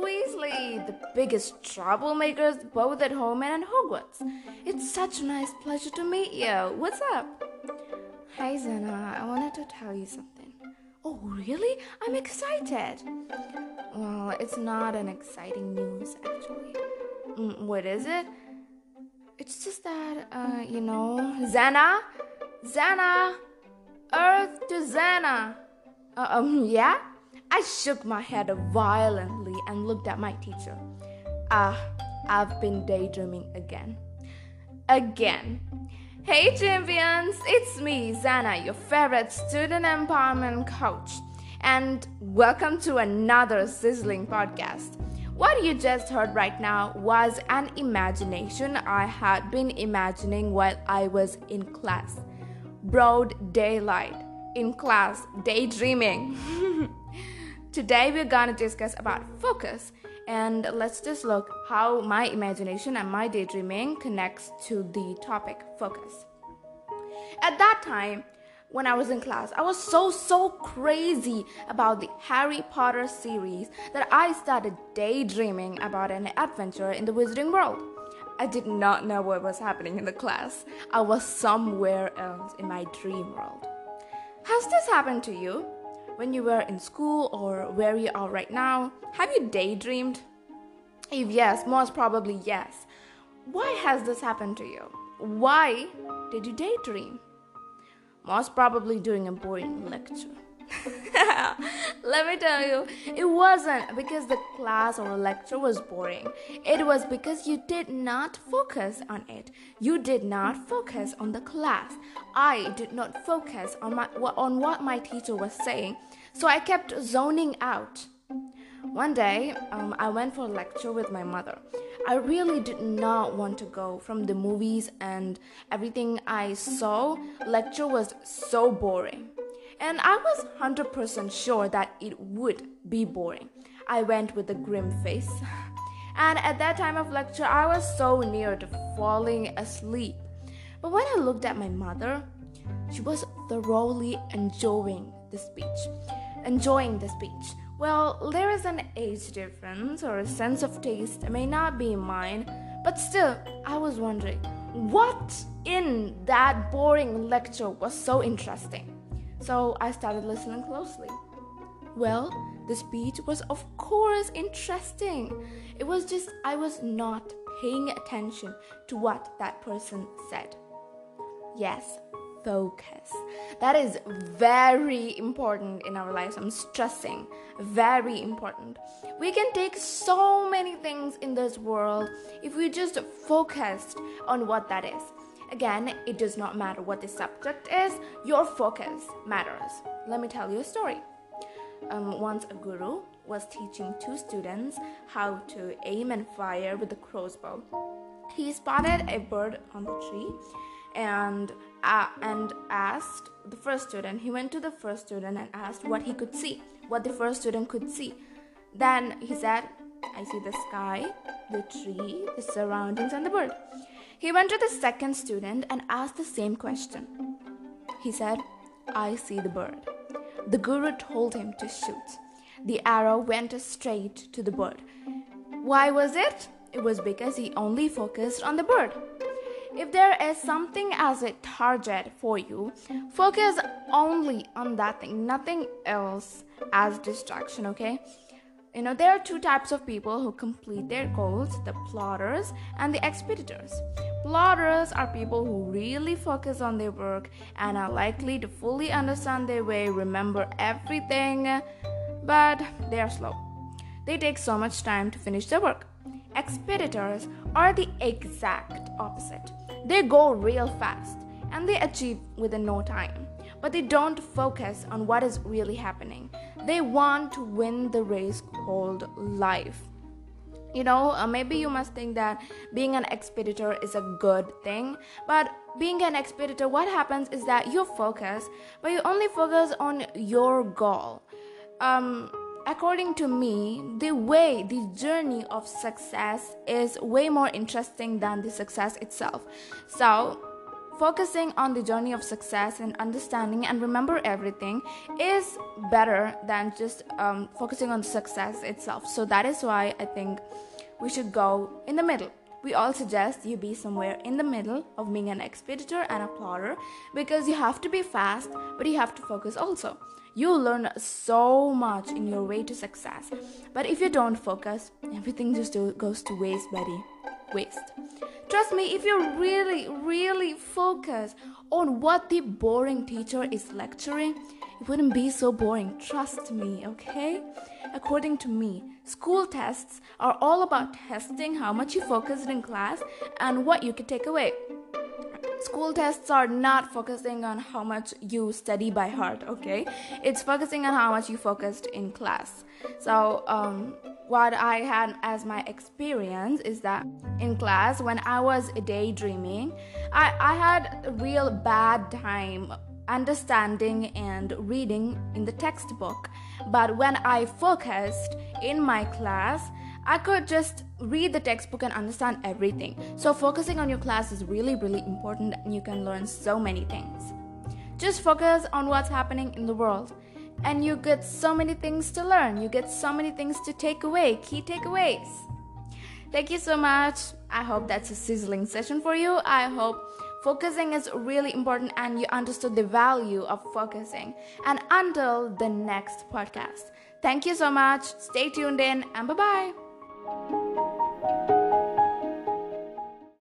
Weasley, the biggest troublemakers both at home and at Hogwarts. It's such a nice pleasure to meet you. What's up? Hi, Zena. I wanted to tell you something. Oh, really? I'm excited. Well, it's not an exciting news, actually. Mm, what is it? It's just that, uh, you know, Zena? Zena! Earth to Zena! Uh, um, yeah? I shook my head violently and looked at my teacher. Ah, I've been daydreaming again. Again. Hey champions, it's me, Zana, your favorite student empowerment coach, and welcome to another sizzling podcast. What you just heard right now was an imagination I had been imagining while I was in class. Broad daylight, in class, daydreaming. Today we're gonna discuss about focus and let's just look how my imagination and my daydreaming connects to the topic focus. At that time, when I was in class, I was so so crazy about the Harry Potter series that I started daydreaming about an adventure in the wizarding world. I did not know what was happening in the class. I was somewhere else in my dream world. Has this happened to you? When you were in school or where you are right now? Have you daydreamed? If yes, most probably yes. Why has this happened to you? Why did you daydream? Most probably during a boring lecture. Let me tell you, it wasn't because the class or lecture was boring. It was because you did not focus on it. You did not focus on the class. I did not focus on my on what my teacher was saying, so I kept zoning out. One day, um, I went for a lecture with my mother. I really did not want to go from the movies and everything I saw. Lecture was so boring. And I was 100% sure that it would be boring. I went with a grim face. And at that time of lecture, I was so near to falling asleep. But when I looked at my mother, she was thoroughly enjoying the speech. Enjoying the speech. Well, there is an age difference or a sense of taste may not be mine, but still, I was wondering what in that boring lecture was so interesting. So I started listening closely. Well, the speech was, of course, interesting. It was just I was not paying attention to what that person said. Yes, focus. That is very important in our lives. I'm stressing. Very important. We can take so many things in this world if we just focused on what that is. Again, it does not matter what the subject is, your focus matters. Let me tell you a story. Um, once a guru was teaching two students how to aim and fire with a crossbow. He spotted a bird on the tree and uh, and asked the first student. He went to the first student and asked what he could see, what the first student could see. Then he said, "I see the sky, the tree, the surroundings, and the bird." He went to the second student and asked the same question. He said, I see the bird. The guru told him to shoot. The arrow went straight to the bird. Why was it? It was because he only focused on the bird. If there is something as a target for you, focus only on that thing, nothing else as distraction, okay? You know, there are two types of people who complete their goals the plotters and the expeditors. Plotters are people who really focus on their work and are likely to fully understand their way, remember everything, but they are slow. They take so much time to finish their work. Expeditors are the exact opposite. They go real fast and they achieve within no time but they don't focus on what is really happening. They want to win the race called life. You know, uh, maybe you must think that being an expeditor is a good thing, but being an expeditor, what happens is that you focus, but you only focus on your goal. Um, according to me, the way, the journey of success is way more interesting than the success itself. So, focusing on the journey of success and understanding and remember everything is better than just um, focusing on success itself. So that is why I think we should go in the middle. We all suggest you be somewhere in the middle of being an expeditor and a plotter because you have to be fast, but you have to focus also. You'll learn so much in your way to success. But if you don't focus, everything just goes to waste, buddy. Waste. Trust me, if you really, really focus on what the boring teacher is lecturing, wouldn't be so boring. Trust me, okay? According to me, school tests are all about testing how much you focused in class and what you could take away school tests are not focusing on how much you study by heart okay it's focusing on how much you focused in class so um, what i had as my experience is that in class when i was daydreaming i, I had a real bad time understanding and reading in the textbook but when i focused in my class I could just read the textbook and understand everything. So, focusing on your class is really, really important and you can learn so many things. Just focus on what's happening in the world and you get so many things to learn. You get so many things to take away, key takeaways. Thank you so much. I hope that's a sizzling session for you. I hope focusing is really important and you understood the value of focusing. And until the next podcast, thank you so much. Stay tuned in and bye bye.